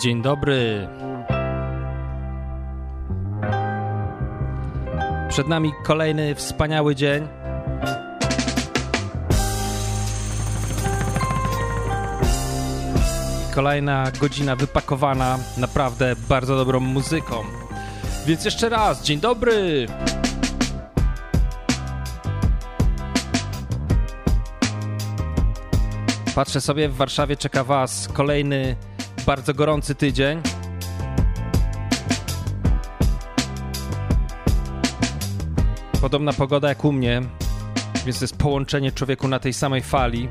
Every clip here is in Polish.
Dzień dobry. Przed nami kolejny wspaniały dzień. Kolejna godzina wypakowana naprawdę bardzo dobrą muzyką. Więc jeszcze raz, dzień dobry! Patrzę sobie, w Warszawie czeka Was kolejny bardzo gorący tydzień. Podobna pogoda jak u mnie, więc to jest połączenie człowieku na tej samej fali.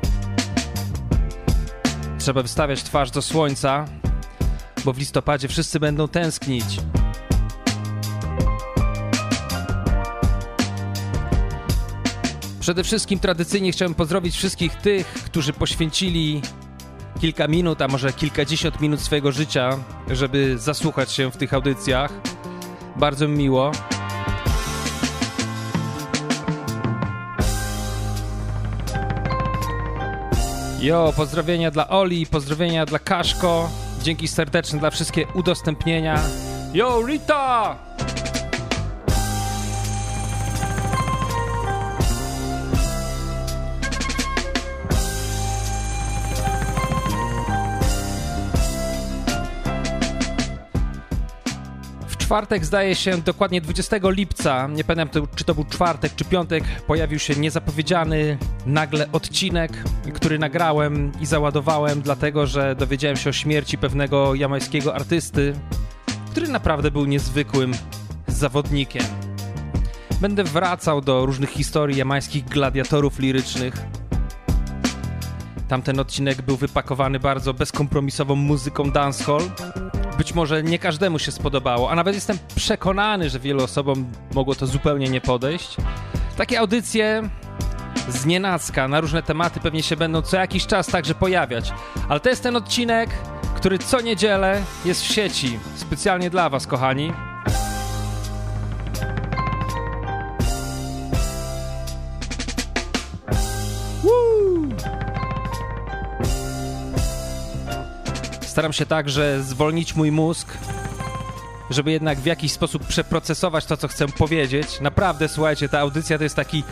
Trzeba wystawiać twarz do słońca, bo w listopadzie wszyscy będą tęsknić. Przede wszystkim tradycyjnie chciałem pozdrowić wszystkich tych, którzy poświęcili kilka minut, a może kilkadziesiąt minut swojego życia, żeby zasłuchać się w tych audycjach. Bardzo mi miło. Jo, pozdrowienia dla Oli, pozdrowienia dla Kaszko. Dzięki serdeczne dla wszystkie udostępnienia. Jo, Rita! Czwartek, zdaje się, dokładnie 20 lipca, nie pamiętam czy to był czwartek czy piątek, pojawił się niezapowiedziany nagle odcinek, który nagrałem i załadowałem, dlatego że dowiedziałem się o śmierci pewnego jamańskiego artysty, który naprawdę był niezwykłym zawodnikiem. Będę wracał do różnych historii jamańskich gladiatorów lirycznych. Tamten odcinek był wypakowany bardzo bezkompromisową muzyką dancehall być może nie każdemu się spodobało, a nawet jestem przekonany, że wielu osobom mogło to zupełnie nie podejść. Takie audycje z nienacka na różne tematy pewnie się będą co jakiś czas także pojawiać. Ale to jest ten odcinek, który co niedzielę jest w sieci. Specjalnie dla Was, kochani. Staram się także zwolnić mój mózg, żeby jednak w jakiś sposób przeprocesować to, co chcę powiedzieć. Naprawdę, słuchajcie, ta audycja to jest taki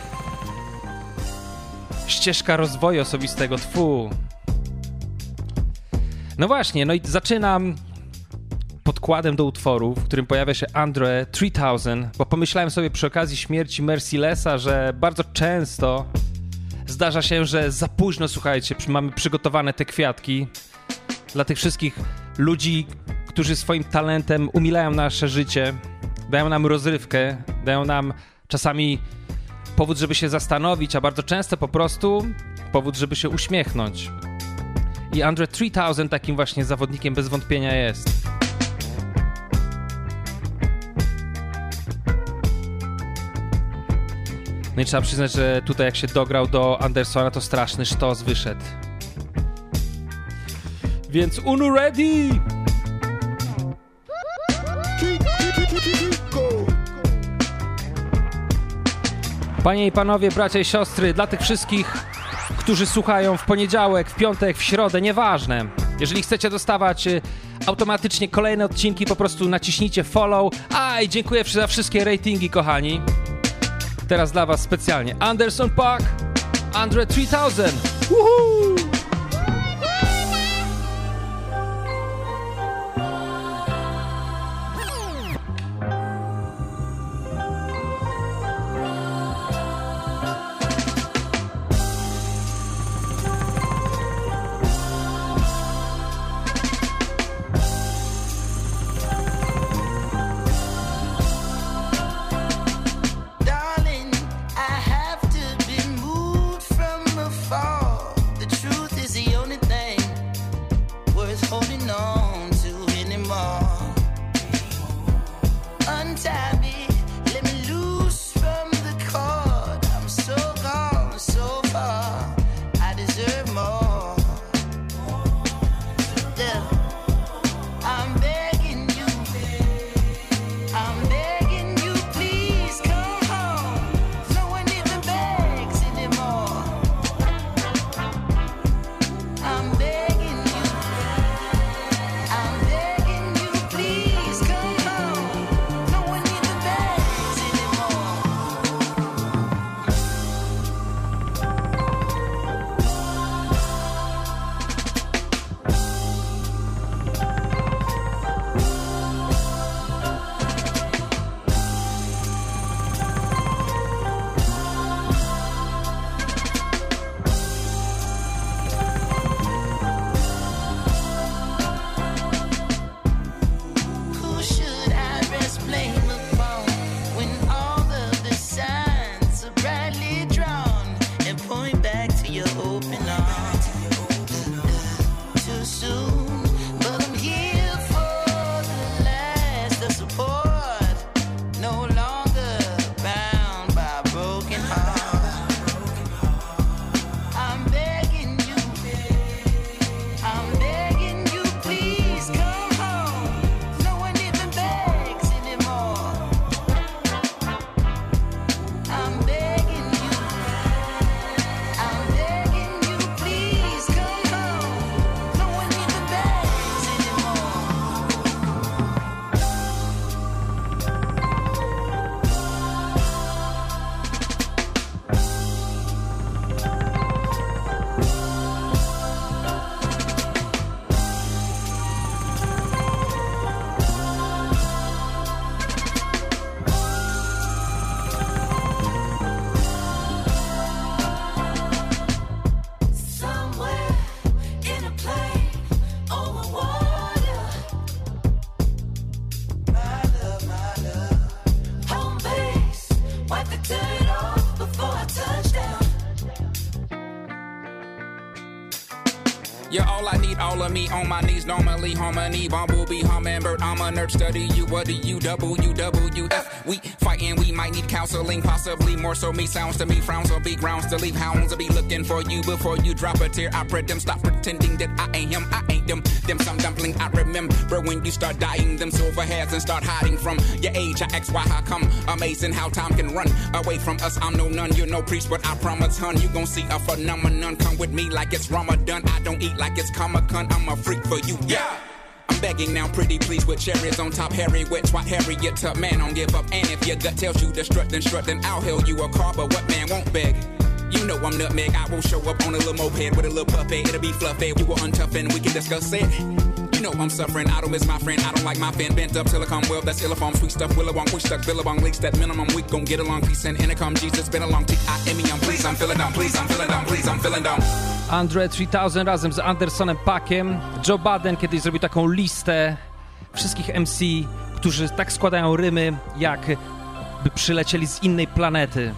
ścieżka rozwoju osobistego. Tfu. No właśnie, no i zaczynam podkładem do utworu, w którym pojawia się Andre 3000, bo pomyślałem sobie przy okazji śmierci Mercilessa, że bardzo często zdarza się, że za późno, słuchajcie, mamy przygotowane te kwiatki, dla tych wszystkich ludzi, którzy swoim talentem umilają nasze życie, dają nam rozrywkę, dają nam czasami powód, żeby się zastanowić, a bardzo często po prostu powód, żeby się uśmiechnąć. I Andre 3000 takim właśnie zawodnikiem bez wątpienia jest. No i trzeba przyznać, że tutaj jak się dograł do Andersona, to straszny sztos wyszedł. Więc unu ready! Panie i panowie, bracia i siostry, dla tych wszystkich, którzy słuchają w poniedziałek, w piątek, w środę, nieważne. Jeżeli chcecie dostawać y, automatycznie kolejne odcinki, po prostu naciśnijcie follow. A i dziękuję za wszystkie ratingi, kochani. Teraz dla Was specjalnie Anderson Park, Andre 3000. Woohoo! Nerd, study you. What do you double, you F? We fighting, we might need counseling, possibly more so. Me sounds to me, frowns will be grounds to leave hounds. will be looking for you before you drop a tear. I pray them stop pretending that I ain't him, I ain't them. Them some dumpling I remember when you start dying. Them silver hairs and start hiding from your age. I X, Y, how come? Amazing how time can run away from us. I'm no nun, you're no priest, but I promise, hun, you gon' see a phenomenon. Come with me like it's Ramadan. I don't eat like it's Comic Con. I'm a freak for you. Yeah. I'm begging now, pretty please, with cherries on top. Harry, wet twat, Harriet, tough man, don't give up. And if your gut tells you to strut, then strut, then I'll hail you a car. But what man won't beg? You know I'm nutmeg. I will show up on a little moped with a little puppet. It'll be fluffy. We will untough and we can discuss it. You know I'm suffering. I don't miss my friend. I don't like my fan. Bent up till I come well. That's illifom. Sweet stuff. Willawong. Push stuck. Billabong. Leaks that minimum. We gon' get along. Peace and intercom. Jesus. Been a long T. I am me. I'm please. I'm feeling down. Please. I'm feeling down. Please. I'm feeling down. Andre 3000 razem z Andersonem Packiem. Joe Baden kiedyś zrobił taką listę wszystkich MC, którzy tak składają rymy, jakby przylecieli z innej planety.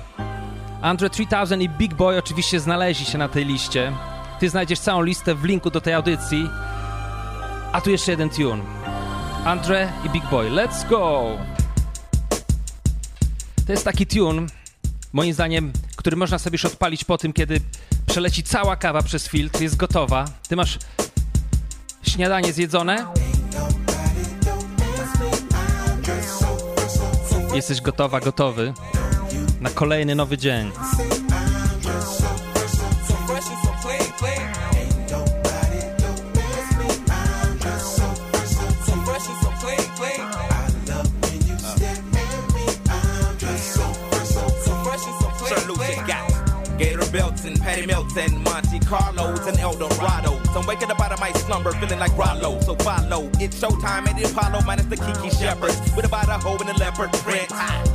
Andre 3000 i Big Boy oczywiście znaleźli się na tej liście. Ty znajdziesz całą listę w linku do tej audycji. A tu jeszcze jeden tune. Andre i Big Boy. Let's go! To jest taki tune, moim zdaniem, który można sobie już odpalić po tym, kiedy przeleci cała kawa przez filtr, jest gotowa. Ty masz śniadanie zjedzone? Jesteś gotowa, gotowy na kolejny nowy dzień. Carlos, and El Dorado. So I'm waking up out of my slumber, feeling like Rollo. So follow, it's showtime at the Apollo, minus the Kiki Shepherd. With about a hoe and a leopard print.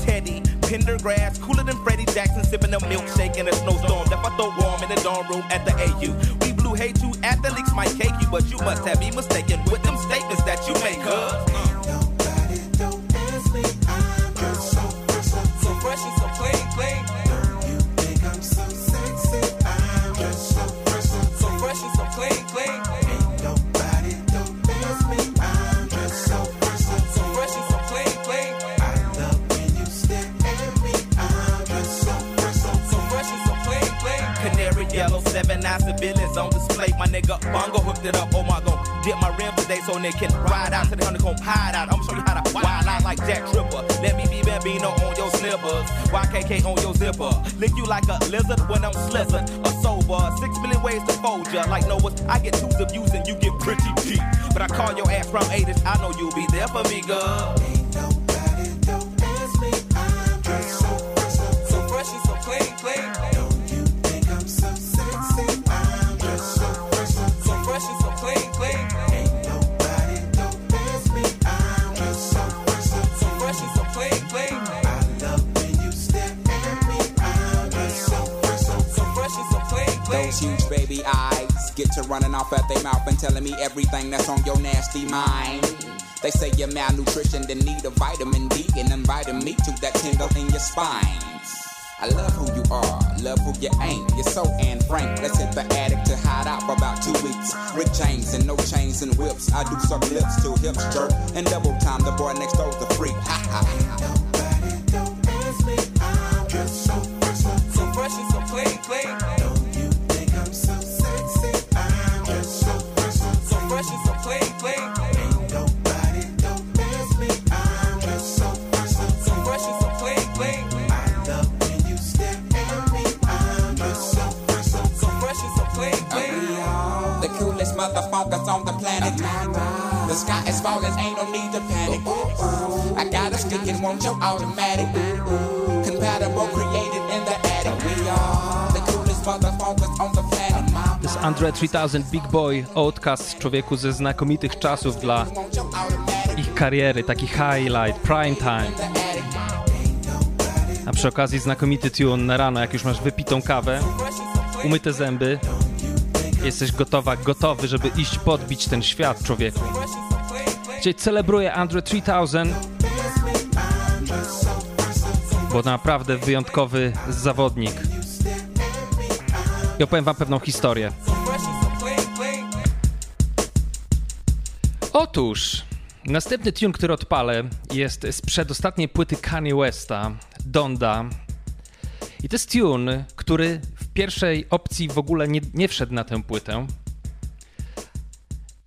Teddy, Pendergrass, cooler than Freddie Jackson, sipping a milkshake in a snowstorm. That I throw warm in the dorm room at the AU. We blew hate you, athletes might cake you, but you must have me mistaken with them statements that you make, huh? Seven civilians on display. My nigga Bongo hooked it up. Oh my god, dip my rim today so they can ride out to the honeycomb hide out. I'm show you how to wild out like Jack Tripper. Let me be Bambino on your slippers. YKK on your zipper. Lick you like a lizard when I'm slizzard. A sober. Six million ways to fold ya. Like Noah's, I get twos of views and you get pretty deep. But I call your ass from 80s. I know you'll be there for me, girl. Baby eyes get to running off at their mouth and telling me everything that's on your nasty mind. They say you're malnutrition, then need a vitamin D and inviting me to that tingle in your spine. I love who you are, love who you ain't. You're so Anne Frank. Let's hit the attic to hide out for about two weeks. Rick James and no chains and whips. I do suck lips till hips jerk. And double time, the boy next door's a freak. Ha ha. The sky is falling, ain't no need to panic. I got a stick and want your automatic. Compatible, created in the attic. We are the coolest motherfuckers on the planet. To jest Andre 3000 Big Boy Outcast, człowieku ze znakomitych czasów dla ich kariery, taki highlight, prime time. A przy okazji znakomity tune na rano, jak już masz wypitą kawę, umyte zęby, jesteś gotowa, gotowy, żeby iść podbić ten świat, człowieku. Dzisiaj celebruję Andre 3000, bo naprawdę wyjątkowy zawodnik. I opowiem wam pewną historię. Otóż następny tune, który odpalę, jest z przedostatniej płyty Kanye Westa, Donda. I to jest tune, który w pierwszej opcji w ogóle nie, nie wszedł na tę płytę.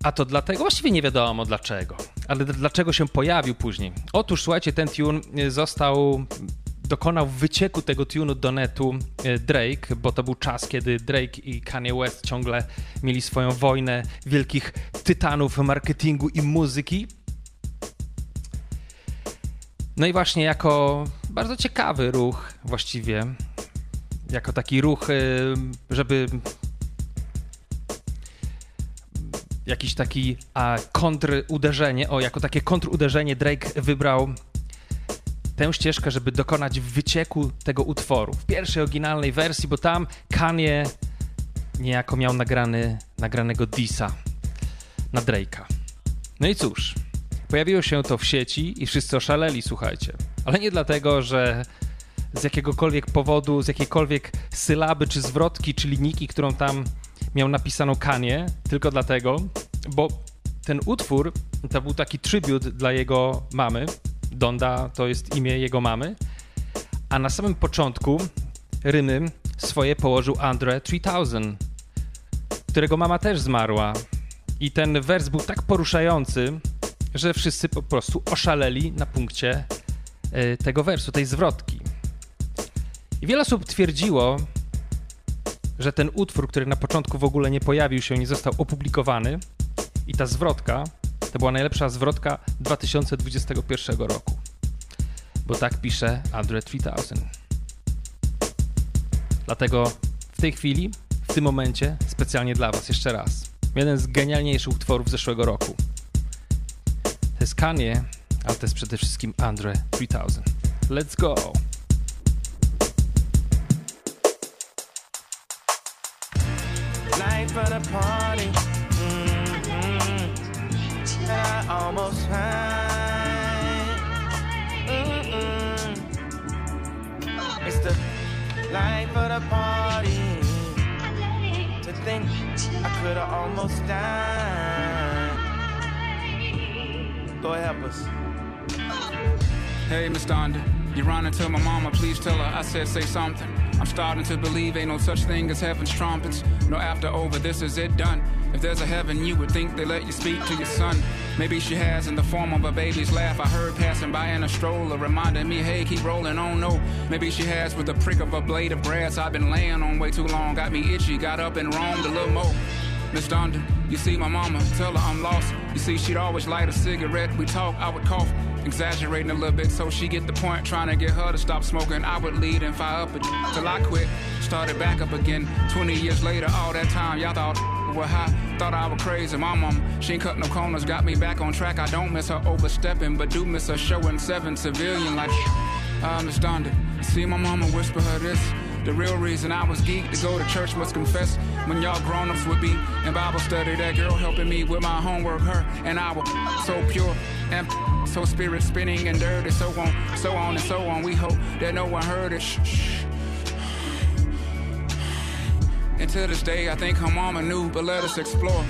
A to dlatego, właściwie nie wiadomo dlaczego, ale dlaczego się pojawił później. Otóż słuchajcie, ten tune został dokonał wycieku tego tunu do netu e, Drake, bo to był czas, kiedy Drake i Kanye West ciągle mieli swoją wojnę wielkich tytanów marketingu i muzyki. No i właśnie jako bardzo ciekawy ruch właściwie, jako taki ruch, e, żeby jakiś taki a, kontruderzenie, o, jako takie kontruderzenie Drake wybrał tę ścieżkę, żeby dokonać wycieku tego utworu. W pierwszej oryginalnej wersji, bo tam Kanye niejako miał nagrany, nagranego disa na Drake'a. No i cóż, pojawiło się to w sieci i wszyscy oszaleli, słuchajcie. Ale nie dlatego, że z jakiegokolwiek powodu, z jakiejkolwiek sylaby, czy zwrotki, czy linijki, którą tam miał napisaną Kanie, tylko dlatego, bo ten utwór to był taki tribut dla jego mamy, Donda to jest imię jego mamy. A na samym początku rymy swoje położył Andre 3000, którego mama też zmarła. I ten wers był tak poruszający, że wszyscy po prostu oszaleli na punkcie e, tego wersu, tej zwrotki. I wiele osób twierdziło, że ten utwór, który na początku w ogóle nie pojawił się, nie został opublikowany, i ta zwrotka to była najlepsza zwrotka 2021 roku. Bo tak pisze Andre 3000. Dlatego w tej chwili, w tym momencie, specjalnie dla Was jeszcze raz. Jeden z genialniejszych utworów zeszłego roku. To jest Kanye, ale to jest przede wszystkim Andre 3000. Let's go! Life for the party. Mm-hmm. I almost find. Mm-mm. It's the life of the party. To think I could have almost died. Go help us. Hey, Miss Donda, you running to my mama, please tell her I said say something. I'm starting to believe ain't no such thing as heaven's trumpets. No after over, this is it done. If there's a heaven, you would think they let you speak to your son. Maybe she has in the form of a baby's laugh. I heard passing by in a stroller, reminding me, hey, keep rolling on. No, maybe she has with the prick of a blade of grass. I've been laying on way too long, got me itchy, got up and roamed a little more. Miss Donda, you see my mama, tell her I'm lost. You see, she'd always light a cigarette. We talk, I would cough, exaggerating a little bit so she get the point. Trying to get her to stop smoking. I would lead and fire up till I quit. Started back up again. 20 years later, all that time, y'all thought were high. Thought I was crazy. My mom, she ain't cut no corners, got me back on track. I don't miss her overstepping, but do miss her showing seven civilian like. I understand it. See my mama whisper her this. The real reason I was geeked to go to church must confess when y'all grown-ups would be in Bible study. That girl helping me with my homework, her and I were so pure and so spirit spinning and dirty, so on, so on and so on. We hope that no one heard it. Shh. And to this day, I think her mama knew, but let us explore.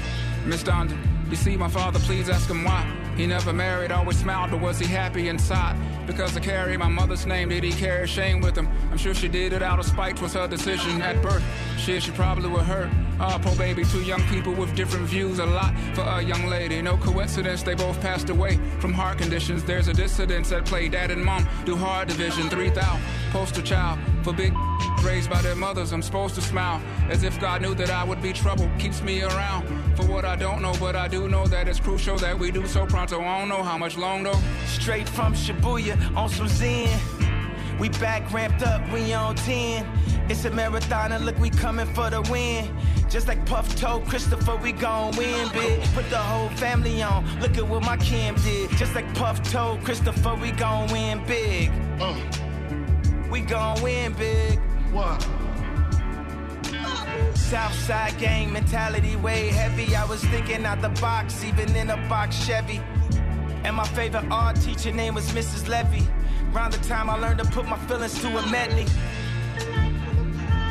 Miss Donda, you see my father, please ask him why. He never married, always smiled, but was he happy inside? Because I carry my mother's name, did he carry shame with him? I'm sure she did it out of spite, was her decision at birth. Shit, she probably would hurt. Oh, poor baby, two young people with different views, a lot for a young lady. No coincidence, they both passed away from heart conditions. There's a dissidence at play. Dad and mom do hard division, 3,000 poster child for big raised by their mothers. I'm supposed to smile as if God knew that I would be trouble. Keeps me around for what I don't know, but I do know that it's crucial that we do so pronto. I don't know how much long though. Straight from Shibuya on some Zen. We back ramped up, we on 10. It's a marathon and look, we coming for the win. Just like Puff told Christopher, we gon' win big. Put the whole family on, look at what my Kim did. Just like Puff told Christopher, we gon' win big. Uh. We gon' win big. What? Southside gang mentality way heavy. I was thinking out the box, even in a box Chevy. And my favorite art teacher name was Mrs. Levy. Around the time I learned to put my feelings to a medley.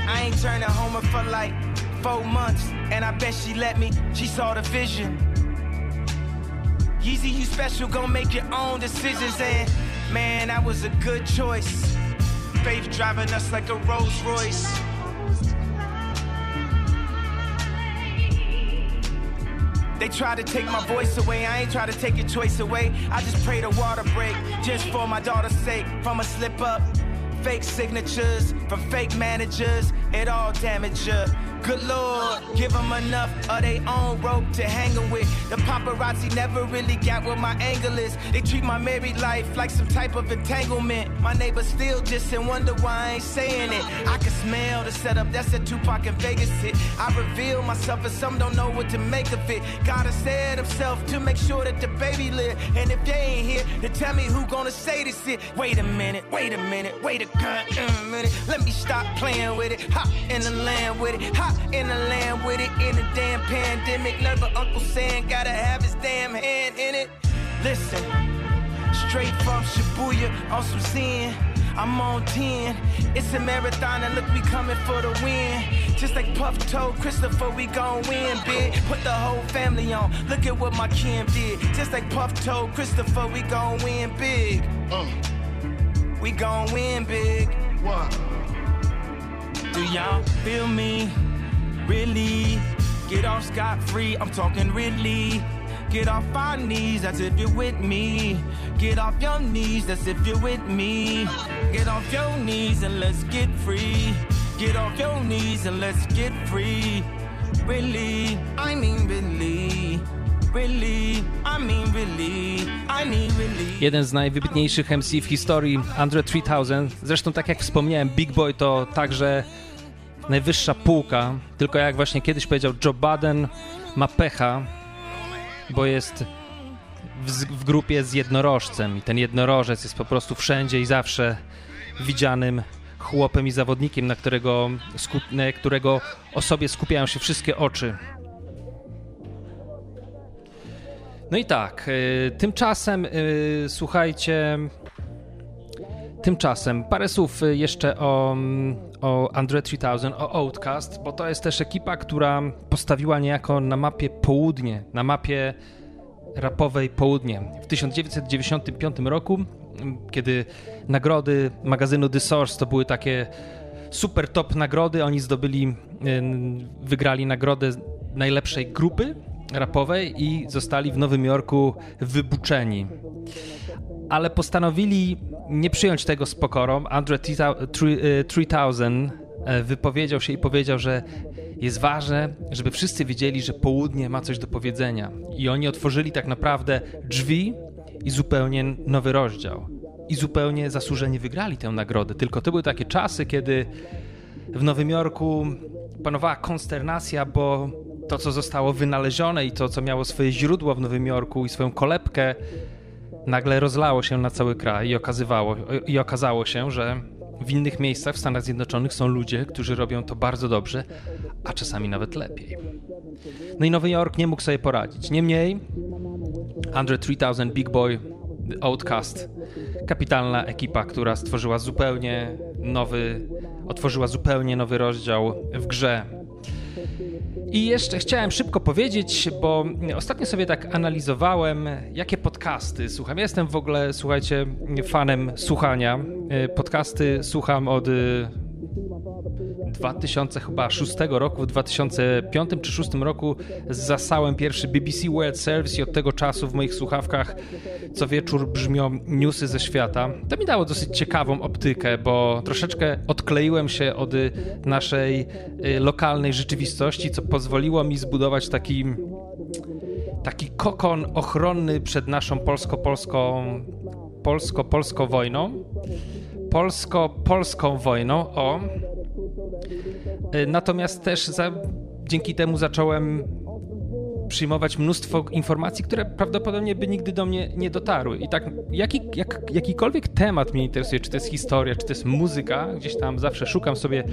I ain't turning homer for like four months, and I bet she let me. She saw the vision. Yeezy, you special, gon' make your own decisions. And man, that was a good choice. Faith driving us like a Rolls Royce. They try to take my voice away, I ain't try to take your choice away. I just pray the water break, just for my daughter's sake, from a slip up. Fake signatures from fake managers, it all damage you. Good Lord, give them enough of their own rope to hang them with. The paparazzi never really got what my angle is. They treat my married life like some type of entanglement. My neighbor still just and wonder why I ain't saying it. I can smell the setup, that's a Tupac in Vegas hit. I reveal myself and some don't know what to make of it. Gotta said himself to make sure that the baby live. And if they ain't here, then tell me who gonna say this shit. Wait a minute, wait a minute, wait a minute. Let me stop playing with it. Hop in the land with it. Hop in the land with it in a damn pandemic. Never Uncle Sam gotta have his damn hand in it. Listen, straight from Shibuya on some sin. I'm on 10. It's a marathon and look, we coming for the win. Just like Puff told Christopher, we gon' win big. Put the whole family on. Look at what my Kim did. Just like Puff told Christopher, we gon' win big. Uh. We gon' win big. What? Do y'all feel me? Really? Get off scot free, I'm talking really. Get off our knees, that's if you're with me. Get off your knees, that's if you're with me. Get off your knees and let's get free. Get off your knees and let's get free. Really, I mean really. Really, I mean really, I mean really. Jeden z najwybitniejszych MC w historii, Andre 3000. Zresztą tak jak wspomniałem, Big Boy to także najwyższa półka, tylko jak właśnie kiedyś powiedział Joe Baden, ma pecha, bo jest w, w grupie z jednorożcem i ten jednorożec jest po prostu wszędzie i zawsze widzianym chłopem i zawodnikiem, na którego, na którego osobie skupiają się wszystkie oczy. No i tak, y, tymczasem y, słuchajcie, tymczasem parę słów jeszcze o, o Andre 3000, o Outcast, bo to jest też ekipa, która postawiła niejako na mapie południe, na mapie rapowej południe. W 1995 roku, kiedy nagrody magazynu The Source to były takie super top nagrody, oni zdobyli, wygrali nagrodę najlepszej grupy rapowej i zostali w Nowym Jorku wybuczeni. Ale postanowili nie przyjąć tego z pokorą. Andre 3000 e, wypowiedział się i powiedział, że jest ważne, żeby wszyscy wiedzieli, że południe ma coś do powiedzenia. I oni otworzyli tak naprawdę drzwi i zupełnie nowy rozdział. I zupełnie zasłużenie wygrali tę nagrodę. Tylko to były takie czasy, kiedy w Nowym Jorku panowała konsternacja, bo to, co zostało wynalezione i to, co miało swoje źródło w Nowym Jorku i swoją kolebkę, nagle rozlało się na cały kraj i, okazywało, i okazało się, że w innych miejscach w Stanach Zjednoczonych są ludzie, którzy robią to bardzo dobrze, a czasami nawet lepiej. No i Nowy Jork nie mógł sobie poradzić. Niemniej, Andre 3000 Big Boy, Outcast, kapitalna ekipa, która stworzyła zupełnie nowy, otworzyła zupełnie nowy rozdział w grze i jeszcze chciałem szybko powiedzieć, bo ostatnio sobie tak analizowałem, jakie podcasty słucham. Ja jestem w ogóle, słuchajcie, fanem słuchania. E, podcasty słucham od 2006 roku, w 2005 czy 2006 roku zasałem pierwszy BBC World Service i od tego czasu w moich słuchawkach co wieczór brzmią newsy ze świata. To mi dało dosyć ciekawą optykę, bo troszeczkę odkleiłem się od naszej y, lokalnej rzeczywistości, co pozwoliło mi zbudować taki taki kokon ochronny przed naszą polsko-polską polsko-polską wojną. Polsko-polską wojną, o, Y, natomiast też za, dzięki temu zacząłem przyjmować mnóstwo informacji, które prawdopodobnie by nigdy do mnie nie dotarły. I tak jaki, jak, jakikolwiek temat mnie interesuje, czy to jest historia, czy to jest muzyka, gdzieś tam zawsze szukam sobie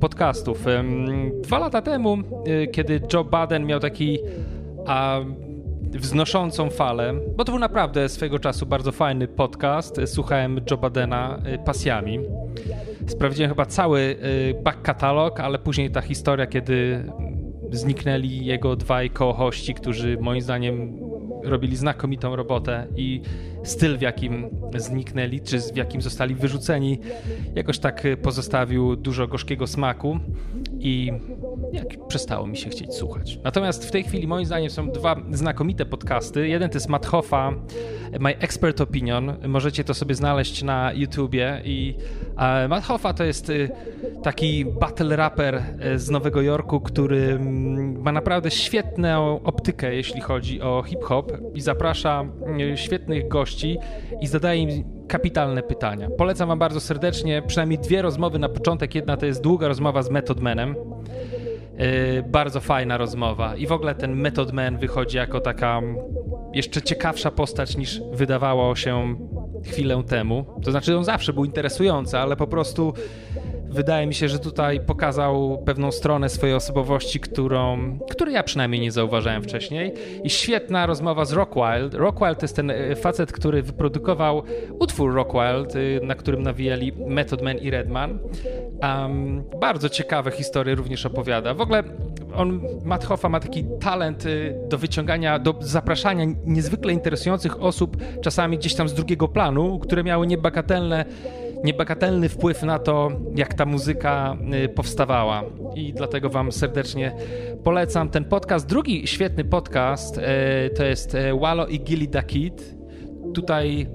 podcastów. Dwa lata temu, y, kiedy Joe Baden miał taki a, wznoszącą falę, bo to był naprawdę swego czasu bardzo fajny podcast. Słuchałem Joe Badena y, pasjami. Sprawdziłem chyba cały y, back katalog, ale później ta historia, kiedy zniknęli jego dwaj kohości, którzy moim zdaniem robili znakomitą robotę i styl, w jakim zniknęli, czy w jakim zostali wyrzuceni, jakoś tak pozostawił dużo gorzkiego smaku i jak przestało mi się chcieć słuchać. Natomiast w tej chwili moim zdaniem są dwa znakomite podcasty. Jeden to jest Matt Hoffa, My Expert Opinion. Możecie to sobie znaleźć na YouTubie i Matt Hoffa to jest y, taki battle rapper y, z Nowego Jorku, który mm, ma naprawdę świetną optykę, jeśli chodzi o hip-hop i zaprasza świetnych gości i zadaje im kapitalne pytania. Polecam wam bardzo serdecznie, przynajmniej dwie rozmowy na początek. Jedna to jest długa rozmowa z Method Manem. Yy, bardzo fajna rozmowa. I w ogóle ten Method Man wychodzi jako taka jeszcze ciekawsza postać niż wydawało się chwilę temu. To znaczy, on zawsze był interesujący, ale po prostu wydaje mi się, że tutaj pokazał pewną stronę swojej osobowości, którą, której ja przynajmniej nie zauważałem wcześniej. I świetna rozmowa z Rockwild. Rockwild to jest ten e, facet, który wyprodukował utwór Rockwild, e, na którym nawijali Method Man i Redman. Um, bardzo ciekawe historie również opowiada. W ogóle on, Matt Hoffa ma taki talent e, do wyciągania, do zapraszania niezwykle interesujących osób, czasami gdzieś tam z drugiego planu, które miały niebagatelne niebagatelny wpływ na to, jak ta muzyka y, powstawała. I dlatego Wam serdecznie polecam ten podcast. Drugi świetny podcast y, to jest y, Wallo i the Kid. Tutaj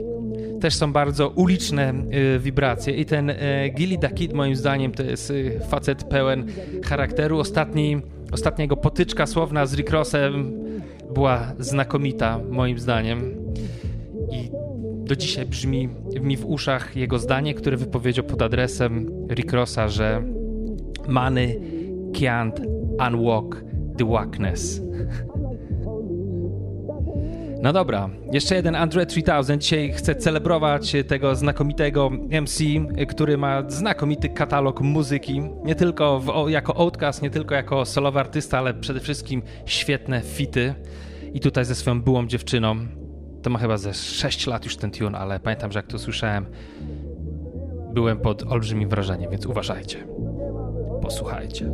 też są bardzo uliczne wibracje i ten the Kid moim zdaniem to jest facet pełen charakteru. Ostatni, ostatnia jego potyczka słowna z Rick Rossem była znakomita moim zdaniem i do dzisiaj brzmi mi w uszach jego zdanie, które wypowiedział pod adresem Rick Rossa, że money can't unwalk the wackness. No dobra, jeszcze jeden Android 3000. Dzisiaj chcę celebrować tego znakomitego MC, który ma znakomity katalog muzyki. Nie tylko w, jako outcast, nie tylko jako solowy artysta, ale przede wszystkim świetne fity. I tutaj ze swoją byłą dziewczyną to ma chyba ze 6 lat już ten tune, ale pamiętam, że jak to słyszałem, byłem pod olbrzymim wrażeniem, więc uważajcie. Posłuchajcie.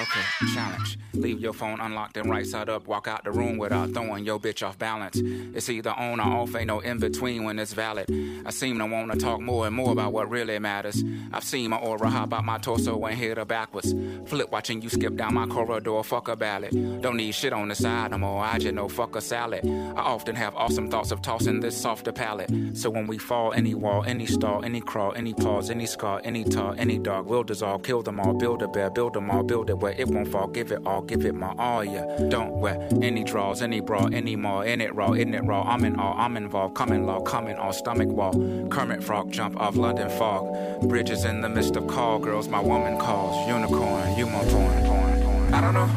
Okay, challenge. Leave your phone unlocked and right side up. Walk out the room without throwing your bitch off balance. It's either on or off, ain't no in between when it's valid. I seem to wanna talk more and more about what really matters. I've seen my aura hop out my torso and hit her backwards. Flip watching you skip down my corridor, fuck a ballad. Don't need shit on the side no more, I just know fuck a salad. I often have awesome thoughts of tossing this softer palate. So when we fall, any wall, any stall, any crawl, any pause, any scar, any tar, any dog we'll dissolve, kill them all, build a bear, build them all, build it where it won't fall, give it all, give it my all, yeah. Don't wear any draws, any bra, any more. In it raw, in it raw. I'm in all, I'm involved. Coming law, coming on stomach wall. Kermit frog jump off London fog. Bridges in the midst of call girls, my woman calls. Unicorn, you my porn, porn, porn. I don't know,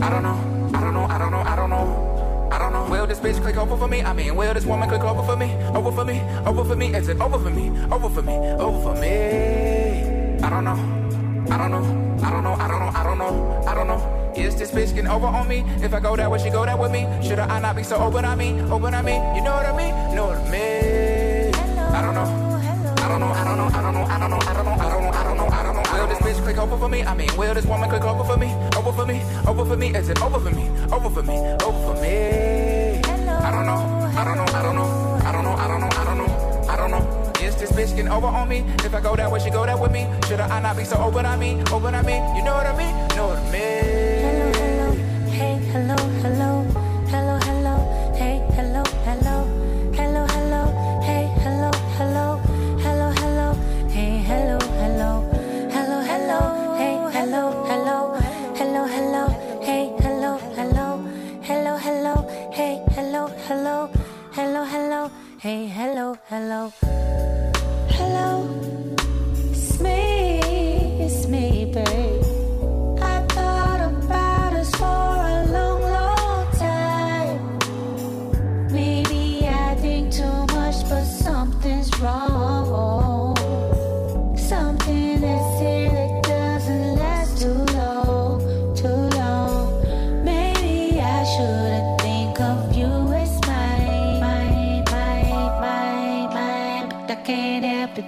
I don't know, I don't know, I don't know, I don't know. I don't know. Will this bitch click over for me? I mean, will this woman click over for me? Over for me? Over for me? Is it over for me? Over for me? Over for me? I don't know. I don't know. I don't know, I don't know, I don't know, I don't know. Is this bitch getting over on me? If I go that way, she go that with me. Should I not be so open on me? Open on me, you know what I mean? Know what I mean? I don't know. I don't know, I don't know, I don't know, I don't know, I don't know, I don't know, I don't know, I don't know. Will this bitch click over for me? I mean, will this woman click over for me? Over for me, over for me, is it over for me? Over for me, over for me. I don't know, I don't know. Bitch getting over on me? If I go that way, she go that with me. Should I not be so open on me? Open on me? You know what I mean? You know what I mean?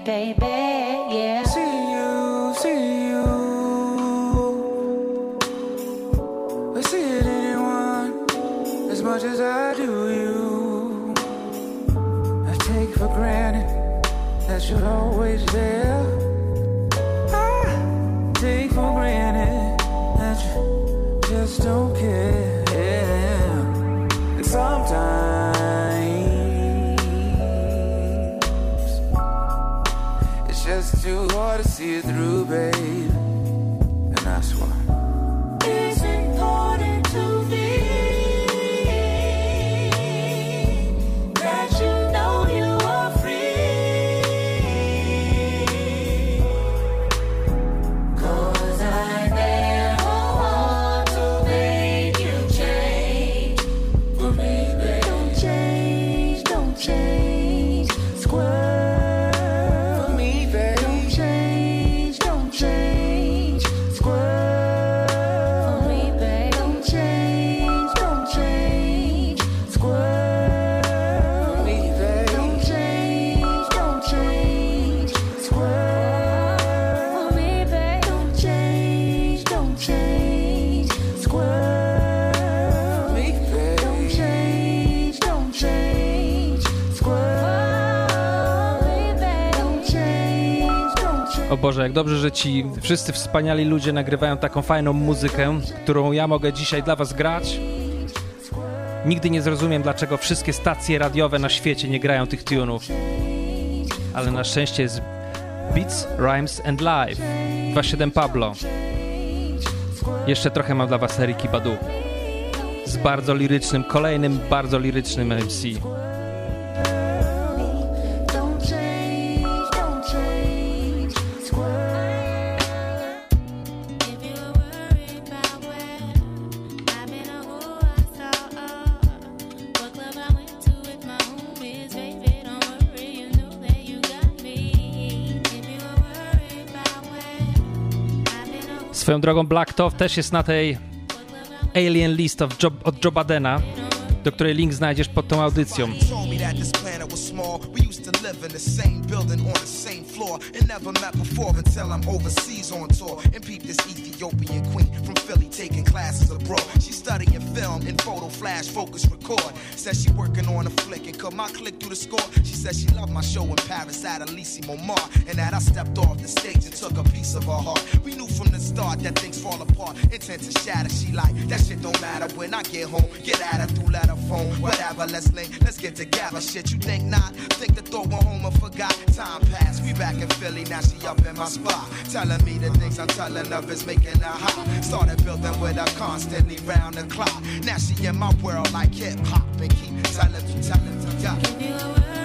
baby. Boże, jak dobrze, że ci wszyscy wspaniali ludzie nagrywają taką fajną muzykę, którą ja mogę dzisiaj dla was grać. Nigdy nie zrozumiem, dlaczego wszystkie stacje radiowe na świecie nie grają tych tunów. Ale na szczęście jest Beats, Rhymes and Live 27 Pablo. Jeszcze trochę mam dla was Eriki Badu. Z bardzo lirycznym, kolejnym bardzo lirycznym MC. Swoją drogą Black Tov też jest na tej Alien List of Job, od Joe Badena, do której link znajdziesz pod tą audycją. On tour and peep this Ethiopian queen from Philly taking classes abroad. She's studying film and photo flash focus record. Says she working on a flick and cut my click through the score. She says she loved my show in Paris at Elysee Montmartre and that I stepped off the stage and took a piece of her heart. We knew from the start that things fall apart, intent to shatter. She like that shit don't matter when I get home. Get at her through letter phone, whatever. Let's link, let's get together. Shit, you think not? Think the thought went home and forgot. Time passed, we back in Philly, now she up in my spot, telling me the things I'm telling her is making her hot. Started building with her constantly round the clock. Now she in my world like hip hop and keep telling me, telling me, yeah.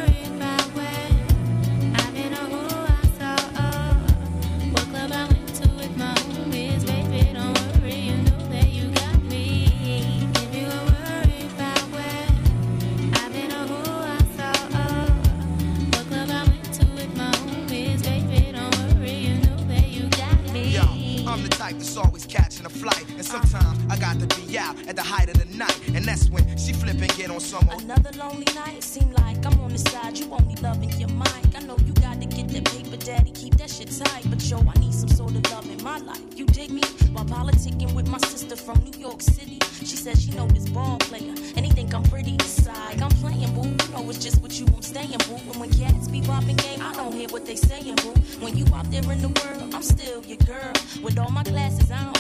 Out at the height of the night. And that's when she flip and get on some old. Another lonely night, seem like I'm on the side. You only loving your mic. I know you got to get that paper, daddy. Keep that shit tight. But yo, I need some sort of love in my life. You dig me? While politicking with my sister from New York City. She says she know this ball player. And he think I'm pretty side. I'm playing, boo. You know it's just what you want staying, boo. And when cats be bopping game, I don't hear what they saying, boo. When you out there in the world, I'm still your girl. With all my classes, I don't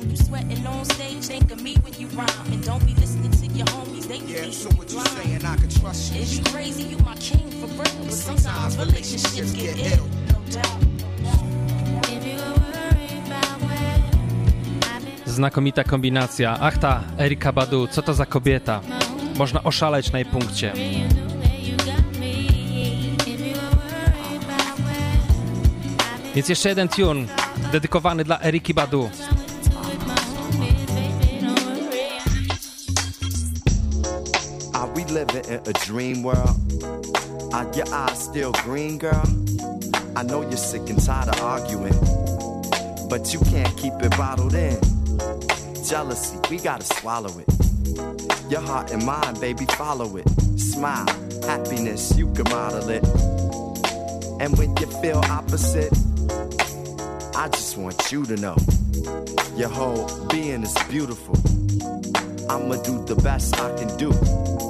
when you sweating on stage, think of me when you rhyme. And don't be listening to your homies, they Yeah, so what you saying? I can trust you. Is you crazy? You my king for real. But sometimes relationships get ill, no doubt. Been Znakomita kombinacja. Ach ta, Erika Badu, co to za kobieta? Można oszaleć na jej punkcie. Więc jeszcze jeden tune dedykowany dla Eriki Badu. Living in a dream world? Are your eyes still green, girl? I know you're sick and tired of arguing, but you can't keep it bottled in. Jealousy, we gotta swallow it. Your heart and mind, baby, follow it. Smile, happiness, you can model it. And when you feel opposite, I just want you to know your whole being is beautiful. I'ma do the best I can do.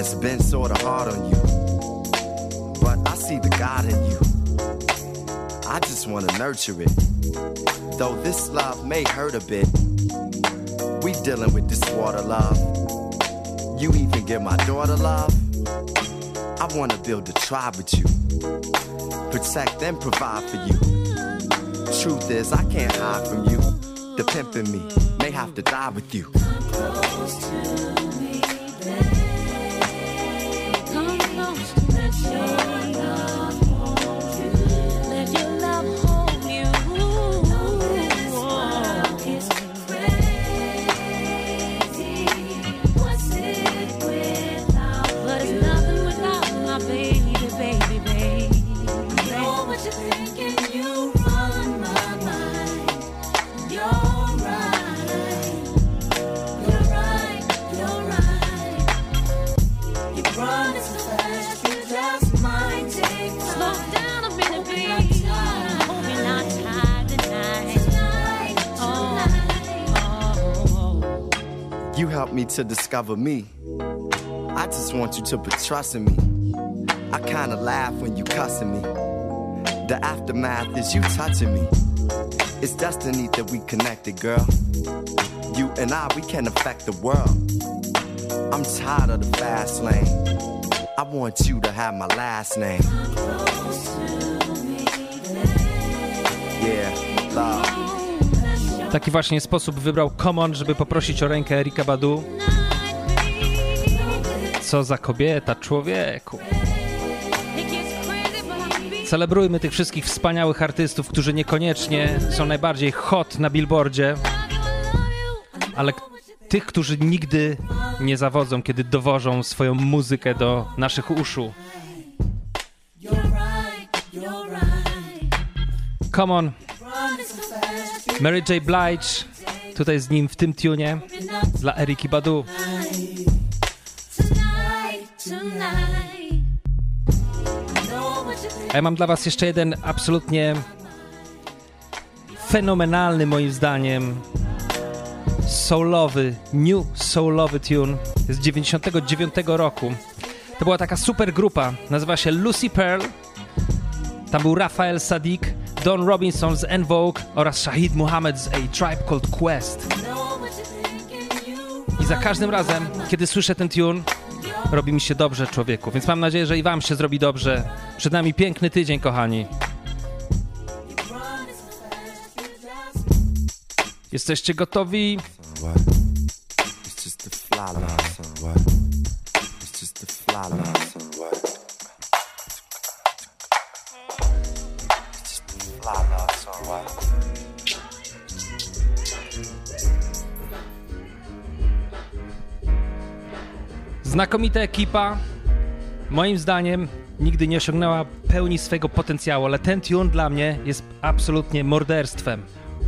has been sorta hard on you. But I see the God in you. I just wanna nurture it. Though this love may hurt a bit, we dealing with this water love. You even give my daughter love. I wanna build a tribe with you. Protect and provide for you. Truth is, I can't hide from you. The pimp in me may have to die with you. I'm love. Helped me to discover me. I just want you to put trust in me. I kinda laugh when you cussing me. The aftermath is you touching me. It's destiny that we connected, girl. You and I, we can affect the world. I'm tired of the fast lane. I want you to have my last name. Yeah, love. Taki właśnie sposób wybrał Common, żeby poprosić o rękę Erika Badu. Co za kobieta, człowieku. Celebrujmy tych wszystkich wspaniałych artystów, którzy niekoniecznie są najbardziej hot na billboardzie, ale tych, którzy nigdy nie zawodzą, kiedy dowożą swoją muzykę do naszych uszu. Come on, Mary J. Blige, tutaj z nim w tym tunie dla Eriki Badu. A ja mam dla was jeszcze jeden absolutnie fenomenalny moim zdaniem soulowy, new soulowy tune z 99 roku. To była taka super grupa, nazywa się Lucy Pearl. Tam był Rafael Sadiq, Don Robinson z En Vogue oraz Shahid Muhammad z A Tribe Called Quest. I za każdym razem, kiedy słyszę ten tune, robi mi się dobrze człowieku, więc mam nadzieję, że i wam się zrobi dobrze. Przed nami piękny tydzień, kochani. Jesteście gotowi? It's just a fly line. What? It's just a fly line, Znakomita ekipa. Moim zdaniem nigdy nie osiągnęła pełni swojego potencjału, ale ten tune dla mnie jest absolutnie morderstwem.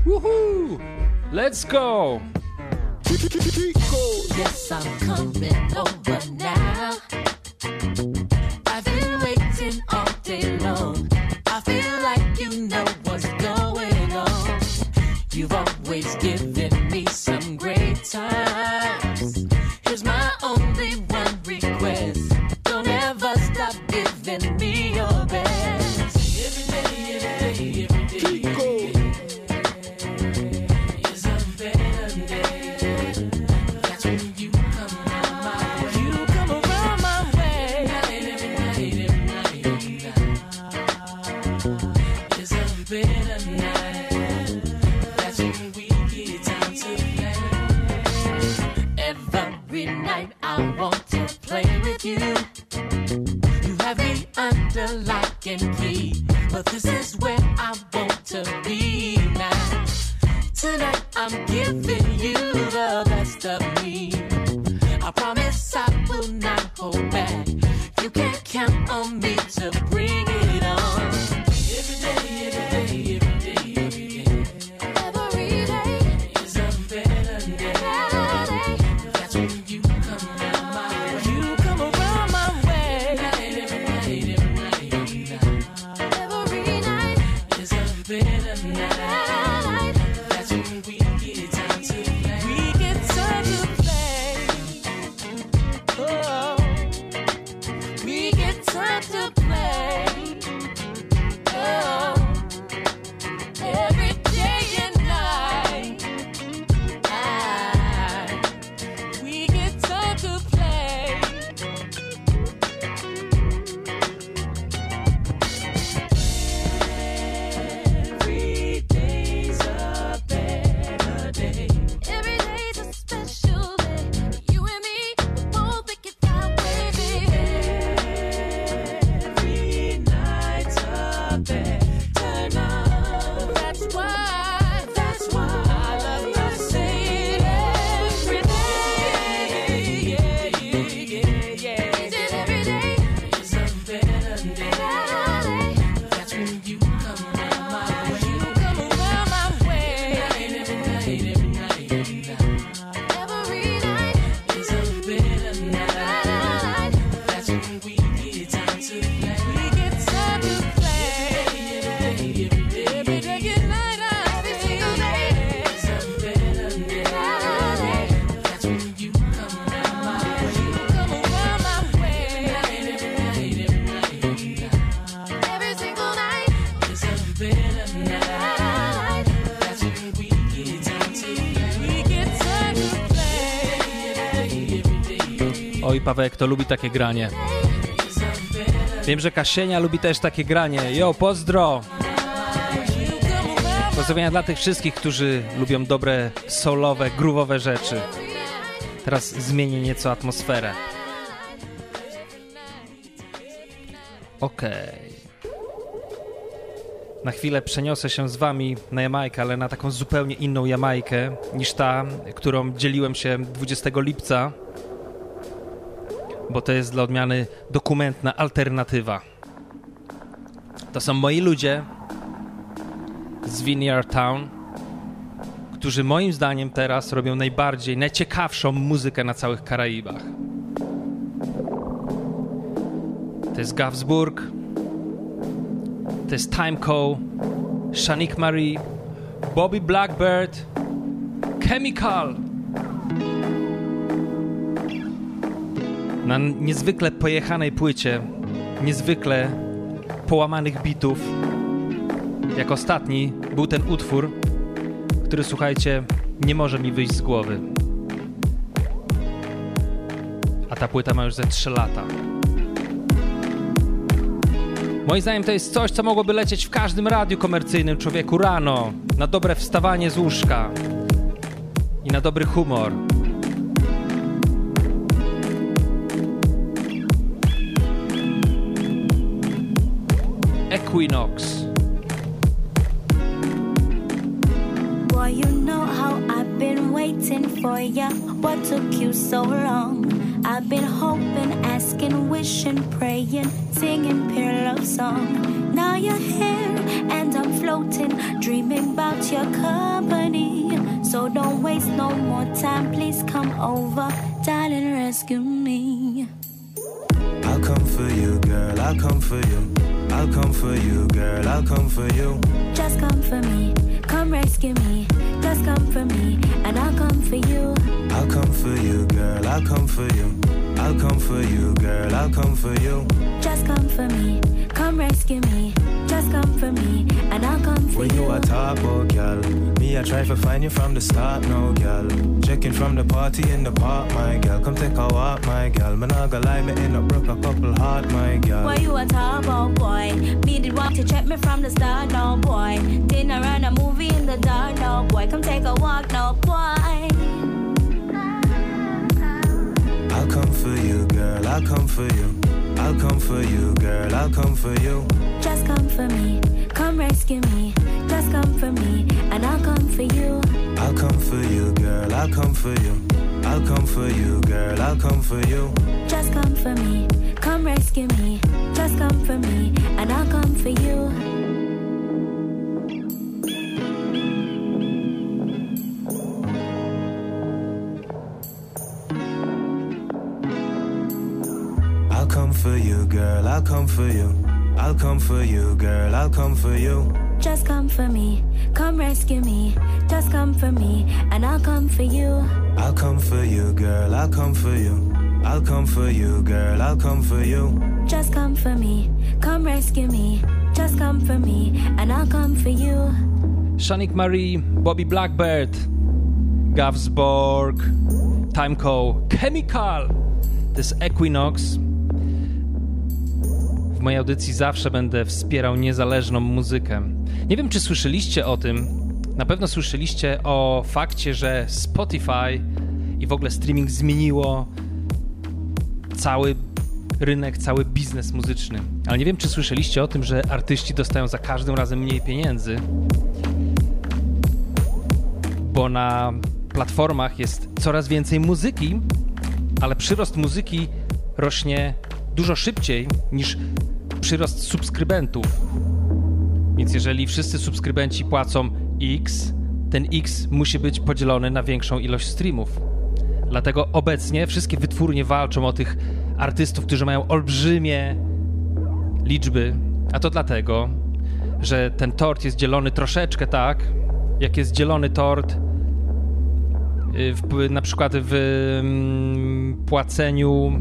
Woohoo! Let's go! Yes, I'm coming over now. I've been waiting all day long. I feel like you know what's going on. You've always given me some great times. want me to breathe. Every day. Oj, Paweł, kto lubi takie granie? Wiem, że Kasienia lubi też takie granie. Jo, pozdro! Pozdrowienia dla tych wszystkich, którzy lubią dobre, solowe, groovowe rzeczy. Teraz zmienię nieco atmosferę. Okej. Na chwilę przeniosę się z wami na Jamajkę, ale na taką zupełnie inną Jamajkę niż ta, którą dzieliłem się 20 lipca bo to jest dla odmiany dokumentna alternatywa. To są moi ludzie z Vineyard Town, którzy moim zdaniem teraz robią najbardziej, najciekawszą muzykę na całych Karaibach. To jest Gavsburg, to jest Timeco, Shanique Marie, Bobby Blackbird, Chemical. Na niezwykle pojechanej płycie, niezwykle połamanych bitów. Jak ostatni był ten utwór, który słuchajcie, nie może mi wyjść z głowy. A ta płyta ma już ze 3 lata. Moim zdaniem to jest coś, co mogłoby lecieć w każdym radiu komercyjnym człowieku rano, na dobre wstawanie z łóżka i na dobry humor. Equinox. Boy, you know how I've been waiting for ya. What took you so long? I've been hoping, asking, wishing, praying, singing pure love song. Now you're here and I'm floating, dreaming about your company. So don't waste no more time, please come over, darling, rescue me. I'll come for you, girl. I'll come for you. I'll come for you, girl. I'll come for you. Just come for me, come rescue me. Just come for me, and I'll come for you. I'll come for you, girl. I'll come for you. I'll come for you, girl. I'll come for you. Just come for me, come rescue me. Just come for me, and I'll come for you. When you a top, oh, girl. Me, I try to find you from the start, no, girl. Checking from the party in the park, my girl. Come take a walk, my girl. Man, I gonna lie, me end up broke a couple heart, my girl. Why you a top, old boy? Me did want to check me from the start, no boy. Dinner and a movie in the dark, no boy. Come take a walk, no boy. I'll come for you, girl. I'll come for you. I'll come for you, girl. I'll come for you. Just come for me, come rescue me. Just come for me, and I'll come for you. I'll come for you, girl. I'll come for you. I'll come for you, girl. I'll come for you. Just come for me, come rescue me. Just come for me, and I'll come for you. For you, girl. I'll come for you. I'll come for you, girl. I'll come for you. Just come for me, come rescue me. Just come for me, and I'll come for you. I'll come for you, girl. I'll come for you. I'll come for you, girl. I'll come for you. Just come for me, come rescue me. Just come for me, and I'll come for you. Shanique Marie, Bobby Blackbird, Gavsborg, Timeco, Chemical. To jest Equinox. Mojej audycji zawsze będę wspierał niezależną muzykę. Nie wiem, czy słyszeliście o tym. Na pewno słyszeliście o fakcie, że Spotify i w ogóle streaming zmieniło cały rynek, cały biznes muzyczny. Ale nie wiem, czy słyszeliście o tym, że artyści dostają za każdym razem mniej pieniędzy, bo na platformach jest coraz więcej muzyki, ale przyrost muzyki rośnie dużo szybciej niż przyrost subskrybentów. Więc jeżeli wszyscy subskrybenci płacą X, ten X musi być podzielony na większą ilość streamów. Dlatego obecnie wszystkie wytwórnie walczą o tych artystów, którzy mają olbrzymie liczby. A to dlatego, że ten tort jest dzielony troszeczkę tak, jak jest dzielony tort y, w, na przykład w mm, płaceniu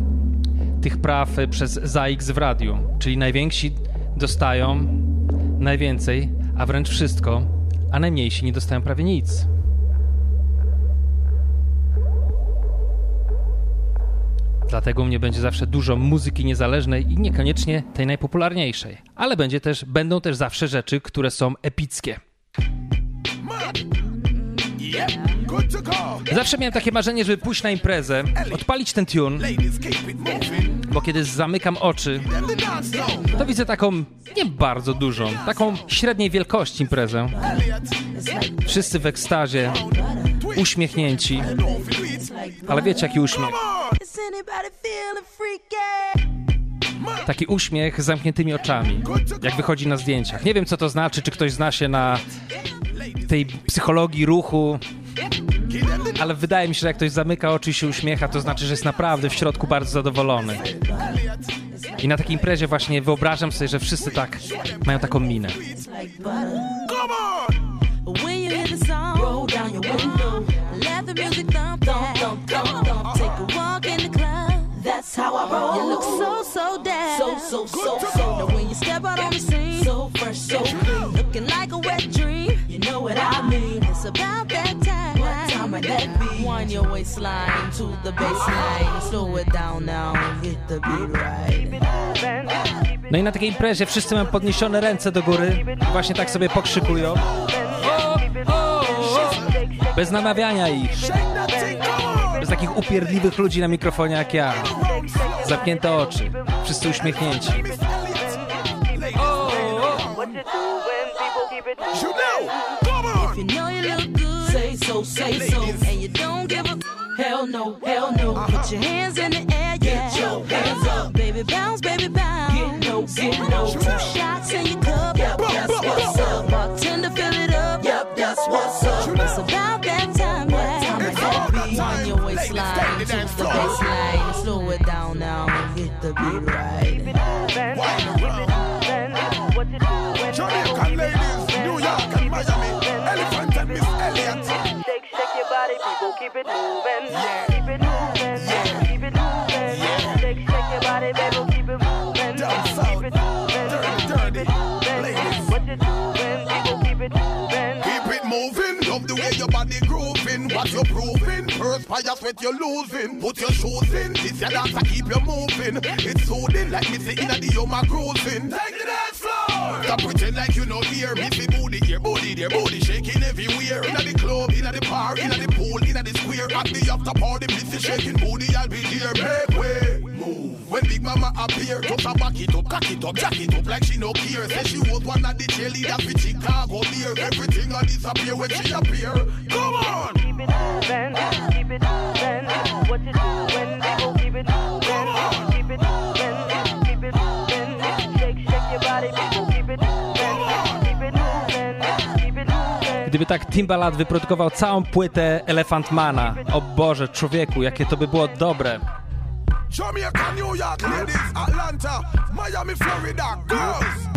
tych praw y, przez ZAX w radiu. Czyli najwięksi dostają najwięcej, a wręcz wszystko, a najmniejsi nie dostają prawie nic. Dlatego mnie będzie zawsze dużo muzyki niezależnej i niekoniecznie tej najpopularniejszej. Ale będzie też, będą też zawsze rzeczy, które są epickie. Zawsze miałem takie marzenie, żeby pójść na imprezę, odpalić ten tune, bo kiedy zamykam oczy, to widzę taką nie bardzo dużą, taką średniej wielkości imprezę. Wszyscy w ekstazie, uśmiechnięci, ale wiecie jaki uśmiech? Taki uśmiech z zamkniętymi oczami, jak wychodzi na zdjęciach. Nie wiem co to znaczy, czy ktoś zna się na tej psychologii ruchu, ale wydaje mi się, że jak ktoś zamyka oczy i się uśmiecha, to znaczy, że jest naprawdę w środku bardzo zadowolony. I na takiej imprezie właśnie wyobrażam sobie, że wszyscy tak mają taką minę. Come on. When you hear the song, roll down your window. Let the music thump, thump, thump, thump, thump. Take a walk in the club. That's how I roll. You look so, so down. So, so, so, so. Now when you step out on the scene, so fresh, so clean. Looking like a wet dream. Know what I mean. It's about that time. What time would that be? Wind your waistline to the baseline. Slow it down now. Get the beat right. No i na takiej imprezie wszyscy mają podniesione ręce do góry, właśnie tak sobie pokrzykują. O, o, o. Bez namawiania ich. Bez takich upierdliwych ludzi na mikrofonie jak ja. Zamknięte oczy, wszyscy uśmiechnięci. You know. Come on. If you know you look good, say so, say so. And you don't give a hell no, hell no. Uh-huh. Put your hands in the air, yeah. Get your hands up, baby, bounce, baby, bounce. Get no, get no. Two shots in your cup, yep, that's what's up. Bartender, fill it up, yep, that's what's up. It's about that time, yeah. It's about that Wind time. your Ladies, waistline take the to dance the baseline. Slow it down now, get the beat right. Keep it moving. Yeah. Proving? Perspire, sweat you losing. Put your shoes in, this your dance to keep you moving. It's soothing like me say inna the yoma cruising. Take the dance floor. Stop pretend like you know here. Me see booty here, booty there, booty shaking everywhere. Inna the club, inna the bar, inna the pool, inna the square. At the after party, me see shaking booty. I'll be there. Make way, move. When Big Mama appear, just a back it up, cock it up, jack it up like she no care. Say she was one of the cheerleaders with Chicago beer. Everything a disappear when she appear. Come on. Keep it moving. Keep it moving. What you doing, people, keep it moving. Keep it moving. Keep it moving. Shake, shake your body, people, keep it moving. Keep it moving. Keep it moving. Gdyby tak Timbaland wyprodukował całą płytę Elephant Mana, o Boże, człowieku, jakie to by było dobre. Jamaica, New York, ladies, Atlanta, Miami, Florida, girls.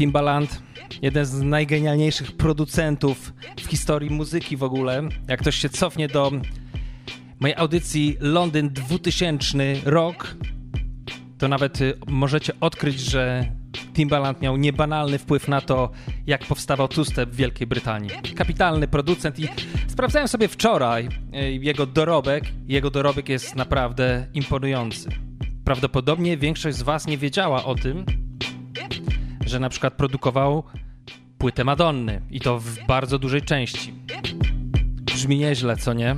Timbaland, jeden z najgenialniejszych producentów w historii muzyki w ogóle. Jak ktoś się cofnie do mojej audycji Londyn 2000 rok, to nawet y, możecie odkryć, że Timbaland miał niebanalny wpływ na to, jak powstawał two-step w Wielkiej Brytanii. Kapitalny producent i sprawdzałem sobie wczoraj y, jego dorobek. Jego dorobek jest naprawdę imponujący. Prawdopodobnie większość z Was nie wiedziała o tym, że na przykład produkował płytę Madonny i to w bardzo dużej części. Brzmi nieźle, co nie?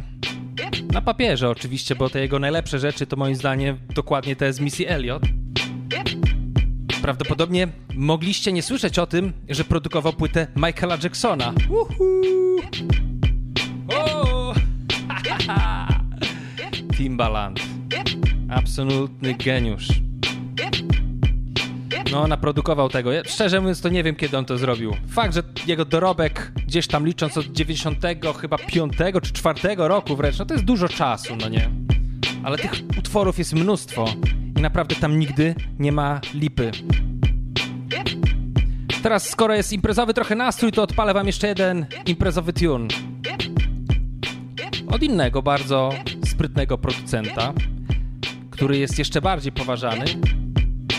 Na papierze oczywiście, bo te jego najlepsze rzeczy to moim zdaniem dokładnie te z Missy Elliott. Prawdopodobnie mogliście nie słyszeć o tym, że produkował płytę Michaela Jacksona. Uhu. Timbaland. Absolutny geniusz. No, naprodukował tego. Szczerze mówiąc, to nie wiem, kiedy on to zrobił. Fakt, że jego dorobek, gdzieś tam licząc od 90 chyba 5 czy 4 roku wręcz, no to jest dużo czasu, no nie? Ale tych utworów jest mnóstwo i naprawdę tam nigdy nie ma lipy. Teraz, skoro jest imprezowy trochę nastrój, to odpalę wam jeszcze jeden imprezowy tune. Od innego, bardzo sprytnego producenta, który jest jeszcze bardziej poważany.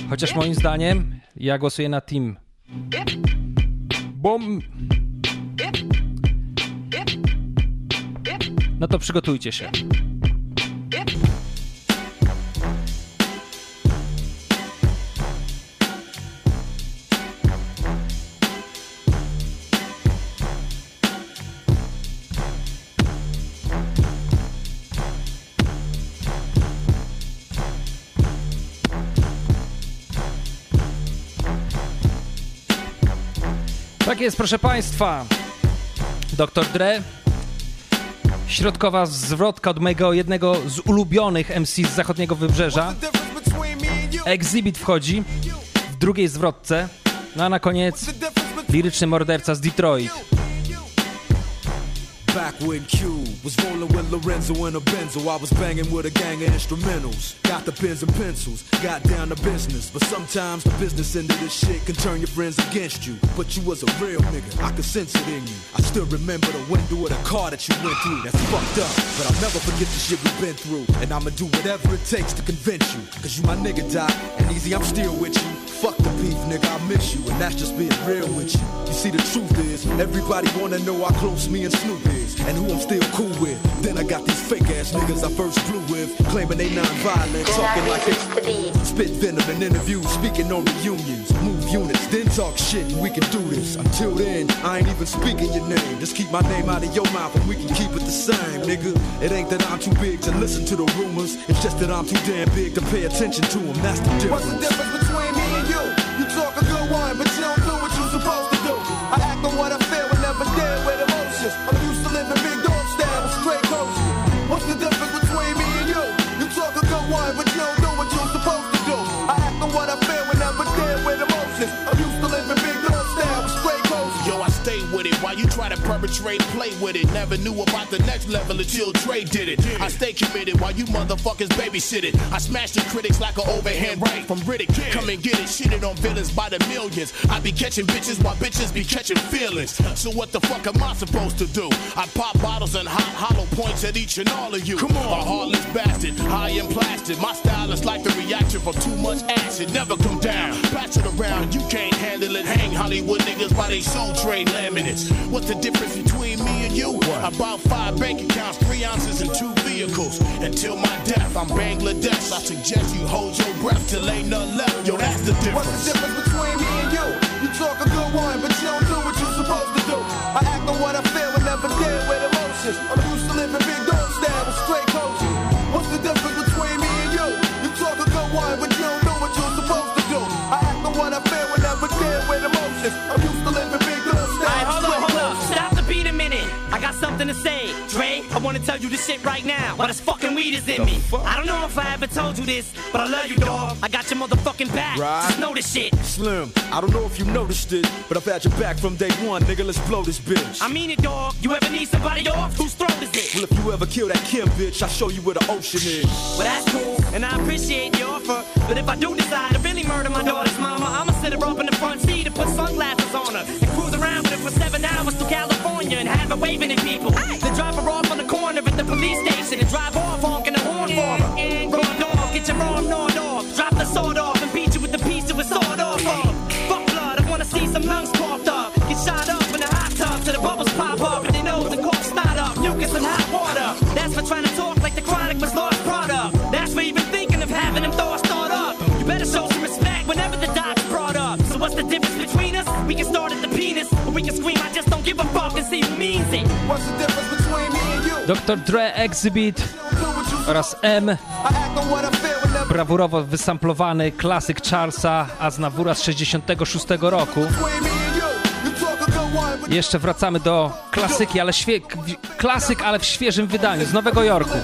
Chociaż moim zdaniem ja głosuję na Team. Bom. No to przygotujcie się. Tak jest, proszę Państwa. Dr. Dre. Środkowa zwrotka od mojego jednego z ulubionych MC z zachodniego wybrzeża. Exhibit wchodzi w drugiej zwrotce. No a na koniec liryczny morderca z Detroit. Back when Q was rolling with Lorenzo in a Benzo, I was banging with a gang of instrumentals. Got the pens and pencils, got down to business. But sometimes the business end of this shit can turn your friends against you. But you was a real nigga, I could sense it in you. I still remember the window of the car that you went through. That's fucked up, but I'll never forget the shit we've been through. And I'ma do whatever it takes to convince you. Cause you my nigga, Doc, and easy, I'm still with you. Fuck the beef, nigga, I miss you, and that's just being real with you. You see, the truth is, everybody wanna know how close me and Snoop is, and who I'm still cool with. Then I got these fake ass niggas I first flew with, claiming they non-violent, talking like they spit venom in interviews, speaking on reunions, move units, then talk shit, and we can do this. Until then, I ain't even speaking your name. Just keep my name out of your mouth, and we can keep it the same, nigga. It ain't that I'm too big to listen to the rumors, it's just that I'm too damn big to pay attention to them. That's the difference. What's the difference perpetrate, play with it. Never knew about the next level until Dre did it. I stay committed while you motherfuckers babysit it. I smash the critics like an overhand right from Riddick. Come and get it, shitted on villains by the millions. I be catching bitches while bitches be catching feelings. So what the fuck am I supposed to do? I pop bottles and hot hollow points at each and all of you. Come on, a heartless bastard, high and plastic. My style is like the reaction from too much acid. Never come down, pass it around. You can't handle it. Hang Hollywood niggas by they soul trade laminates. What's the difference between me and you? About five bank accounts, three ounces, and two vehicles. Until my death, I'm Bangladesh. I suggest you hold your breath till ain't none left. Yo, that's the difference. What's the difference between me and you? You talk a good one, but you don't do what you're supposed to do. I act on what I feel and never deal with emotions. I'm used to living big dog style with straight coaches. What's the difference between me and you? You talk a good one, but you don't do what you're supposed to do. I act on what I feel and never deal with emotions. I'm used to living to say. Dre, wanna tell you this shit right now. While this fucking weed is in me. I don't know if I ever told you this, but I love you, dog. I got your motherfucking back. Right. Just know this shit. Slim, I don't know if you noticed it, but I've had your back from day one, nigga. Let's blow this bitch. I mean it, dog. You ever need somebody off? Whose throat is it? Well, if you ever kill that Kim bitch, I'll show you where the ocean is. Well, that's cool, and I appreciate your offer. But if I do decide to really murder my daughter's mama, I'ma sit her up in the front seat and put sunglasses on her and cruise around with her for seven hours to California and have her waving at people. Then drop her off on the corner at the police station and drive off honking the horn for her. Run off, get your arm gnawed off. Drop the sword off and beat you with the piece that was sawed off of. Fuck blood, I wanna see some lungs coughed up. Get shot up in the hot tub till the bubbles pop up and they nose and corpse not up. Mucus and hot water. That's for trying to talk like the chronic was lost product. That's for even thinking of having them thoughts start up. You better show some respect whenever the dots brought up. So what's the difference between us? We can start at the penis or we can scream, I just don't give a fuck and see who means it. What's the difference between Aznawura z 66 roku. between me and you. You talk a good one, but Jeszcze wracamy do klasyki, ale świe... klasyk, ale w świeżym wydaniu z Nowego Jorku.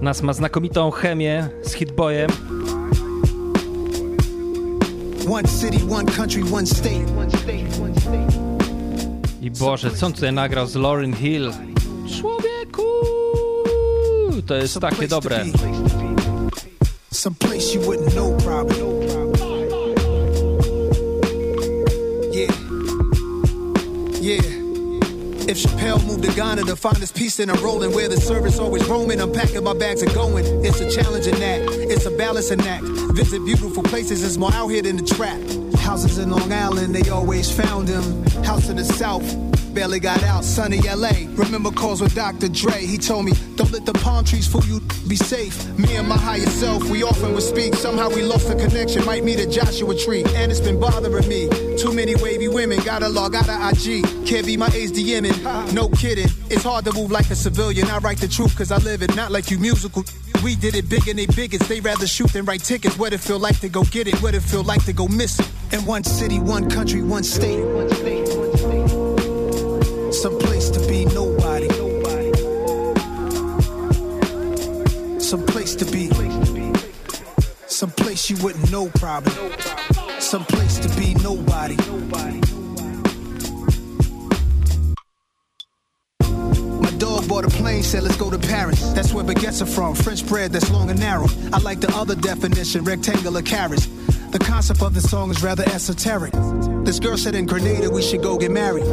Nas ma znakomitą chemię z Hitboyem. One city, one country, one state. I Boże, co on tutaj nagrał z Lauryn Hill? Człowieku! To jest takie dobre. Some place you wouldn't know, probably. Chappelle moved to Ghana to find his peace, then I'm rolling where the service always roaming. I'm packing my bags and going. It's a challenging act. It's a balancing act. Visit beautiful places. It's more out here than the trap. Houses in Long Island, they always found him. House in the South. Barely got out, sunny LA. Remember calls with Dr. Dre. He told me, don't let the palm trees fool you, be safe. Me and my higher self, we often would speak. Somehow we lost the connection. Might meet a Joshua tree, and it's been bothering me. Too many wavy women, gotta log out of IG. Can't be my age DMing, no kidding. It's hard to move like a civilian. I write the truth cause I live it, not like you musical. We did it big and they biggest. They rather shoot than write tickets. What it feel like to go get it? What it feel like to go miss it? In one city, one country, one state. Some place to be nobody. Some place to be. Some place you wouldn't know probably. Some place to be nobody. My dog bought a plane, said let's go to Paris. That's where baguettes are from. French bread that's long and narrow. I like the other definition, rectangular carrots. The concept of the song is rather esoteric. This girl said in Grenada we should go get married.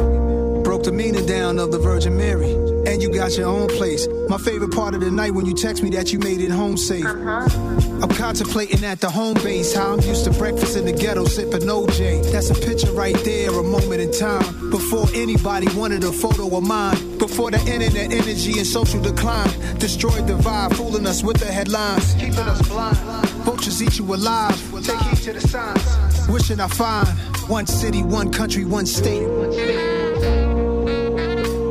Broke the meaning down of the Virgin Mary. And you got your own place. My favorite part of the night when you text me that you made it home safe. Uh-huh. I'm contemplating at the home base how I'm used to breakfast in the ghetto sipping OJ. That's a picture right there, a moment in time. Before anybody wanted a photo of mine. Before the internet energy and social decline destroyed the vibe, fooling us with the headlines. Keeping us blind. Vultures eat you alive. Take heed to the signs. Wishing I find one city, one country, one state.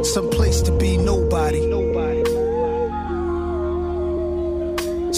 Some place to be nobody.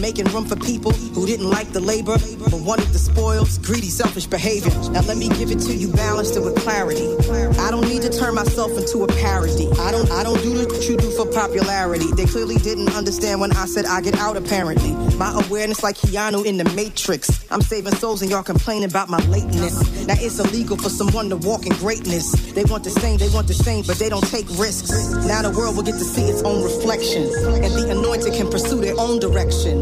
Making room for people who didn't like the labor, but wanted the spoils, greedy, selfish behavior. Now let me give it to you balanced and with clarity. I don't need to turn myself into a parody. I don't I don't do what you do for popularity. They clearly didn't understand when I said I get out apparently. My awareness like Keanu in the Matrix. I'm saving souls and y'all complaining about my lateness. Now it's illegal for someone to walk in greatness. They want the same, they want the same, but they don't take risks. Now the world will get to see its own reflection. And the anointed can pursue their own direction.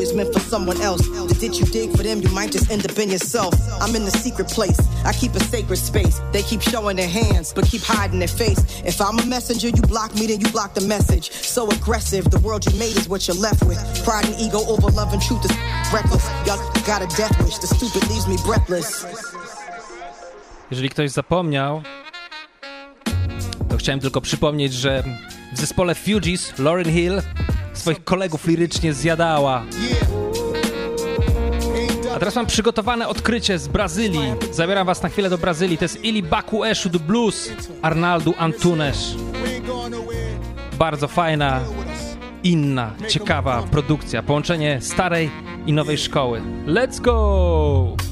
meant for someone else. The ditch you dig for them, you might just end up in yourself. I'm in the secret place, I keep a sacred space. They keep showing their hands, but keep hiding their face. If I'm a messenger, you block me, then you block the message. So aggressive, the world you made is what you're left with. Pride and ego over love and truth is reckless. Y'all got a death wish, the stupid leaves me breathless. Jeżeli ktoś zapomniał, to chciałem tylko przypomnieć, że w zespole Fugees Lauryn Hill swoich kolegów lirycznie zjadała. Teraz mam przygotowane odkrycie z Brazylii. Zabieram was na chwilę do Brazylii. To jest Ili Baku Eshu do Blues Arnaldo Antunes. Bardzo fajna, inna, ciekawa produkcja. Połączenie starej i nowej szkoły. Let's go!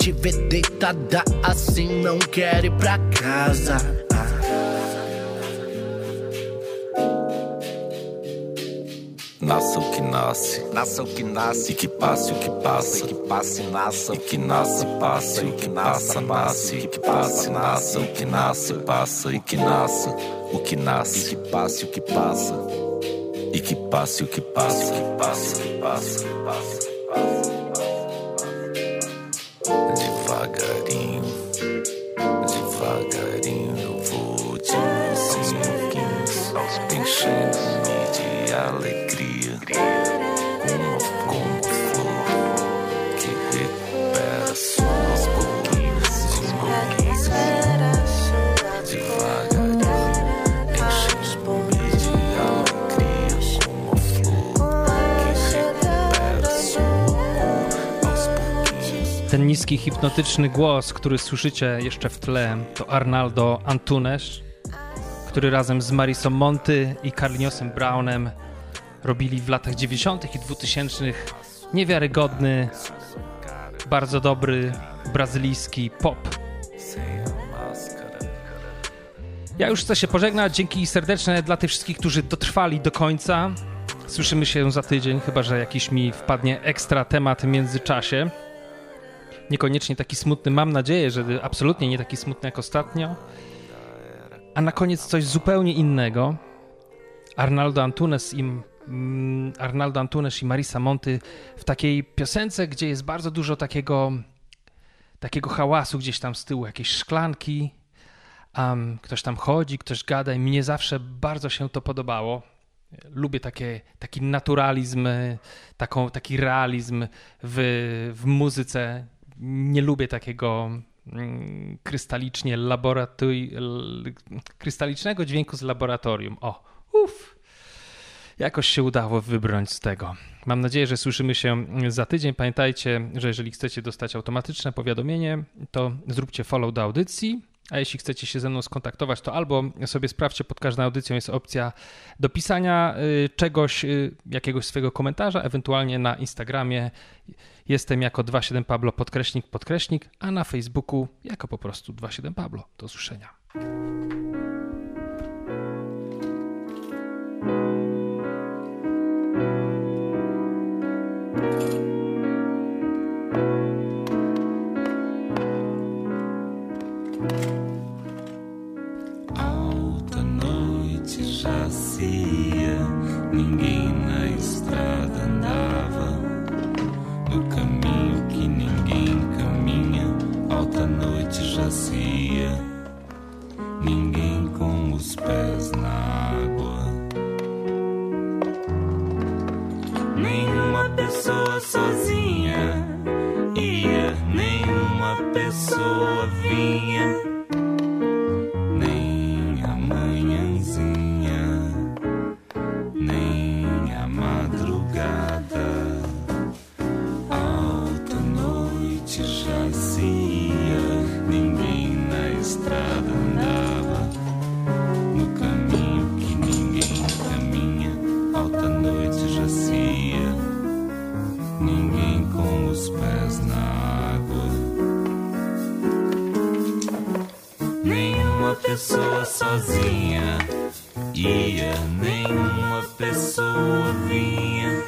Te ver deitada assim, não quero ir pra casa. Ah. Nasça o que nasce, nasça o que nasce, e que passe o que passa, e que passe nasça, e que nasce passe, o que passa nasce, e que passe nasça, o que nasce passa, e que nasça o que nasce, e que passe o que passa, e que passe o que passa, que passa, que passa, que passa, niski, hipnotyczny głos, który słyszycie jeszcze w tle, to Arnaldo Antunes, który razem z Marisą Monty i Carliniosem Brownem robili w latach 90. i 2000 niewiarygodny, bardzo dobry brazylijski pop. Ja już chcę się pożegnać. Dzięki serdeczne dla tych wszystkich, którzy dotrwali do końca. Słyszymy się za tydzień, chyba że jakiś mi wpadnie ekstra temat w międzyczasie. Niekoniecznie taki smutny, mam nadzieję, że absolutnie nie taki smutny jak ostatnio. A na koniec coś zupełnie innego. Arnaldo Antunes i mm, Arnaldo Antunes i Marisa Monty w takiej piosence, gdzie jest bardzo dużo takiego takiego hałasu gdzieś tam z tyłu, jakieś szklanki, um, ktoś tam chodzi, ktoś gada i mnie zawsze bardzo się to podobało. Lubię takie, taki naturalizm, taką, taki realizm w, w muzyce. Nie lubię takiego mm, krystalicznie laboratuj, l, krystalicznego dźwięku z laboratorium. O, uff. Jakoś się udało wybrnąć z tego. Mam nadzieję, że słyszymy się za tydzień. Pamiętajcie, że jeżeli chcecie dostać automatyczne powiadomienie, to zróbcie follow do audycji. A jeśli chcecie się ze mną skontaktować, to albo sobie sprawdźcie, pod każdą audycją jest opcja do pisania y, czegoś, y, jakiegoś swojego komentarza, ewentualnie na Instagramie jestem jako 27 Pablo podkreśnik podkreśnik, a na Facebooku jako po prostu 27 Pablo. Do usłyszenia. day. Pessoa sozinha. Ia, nenhuma pessoa vinha,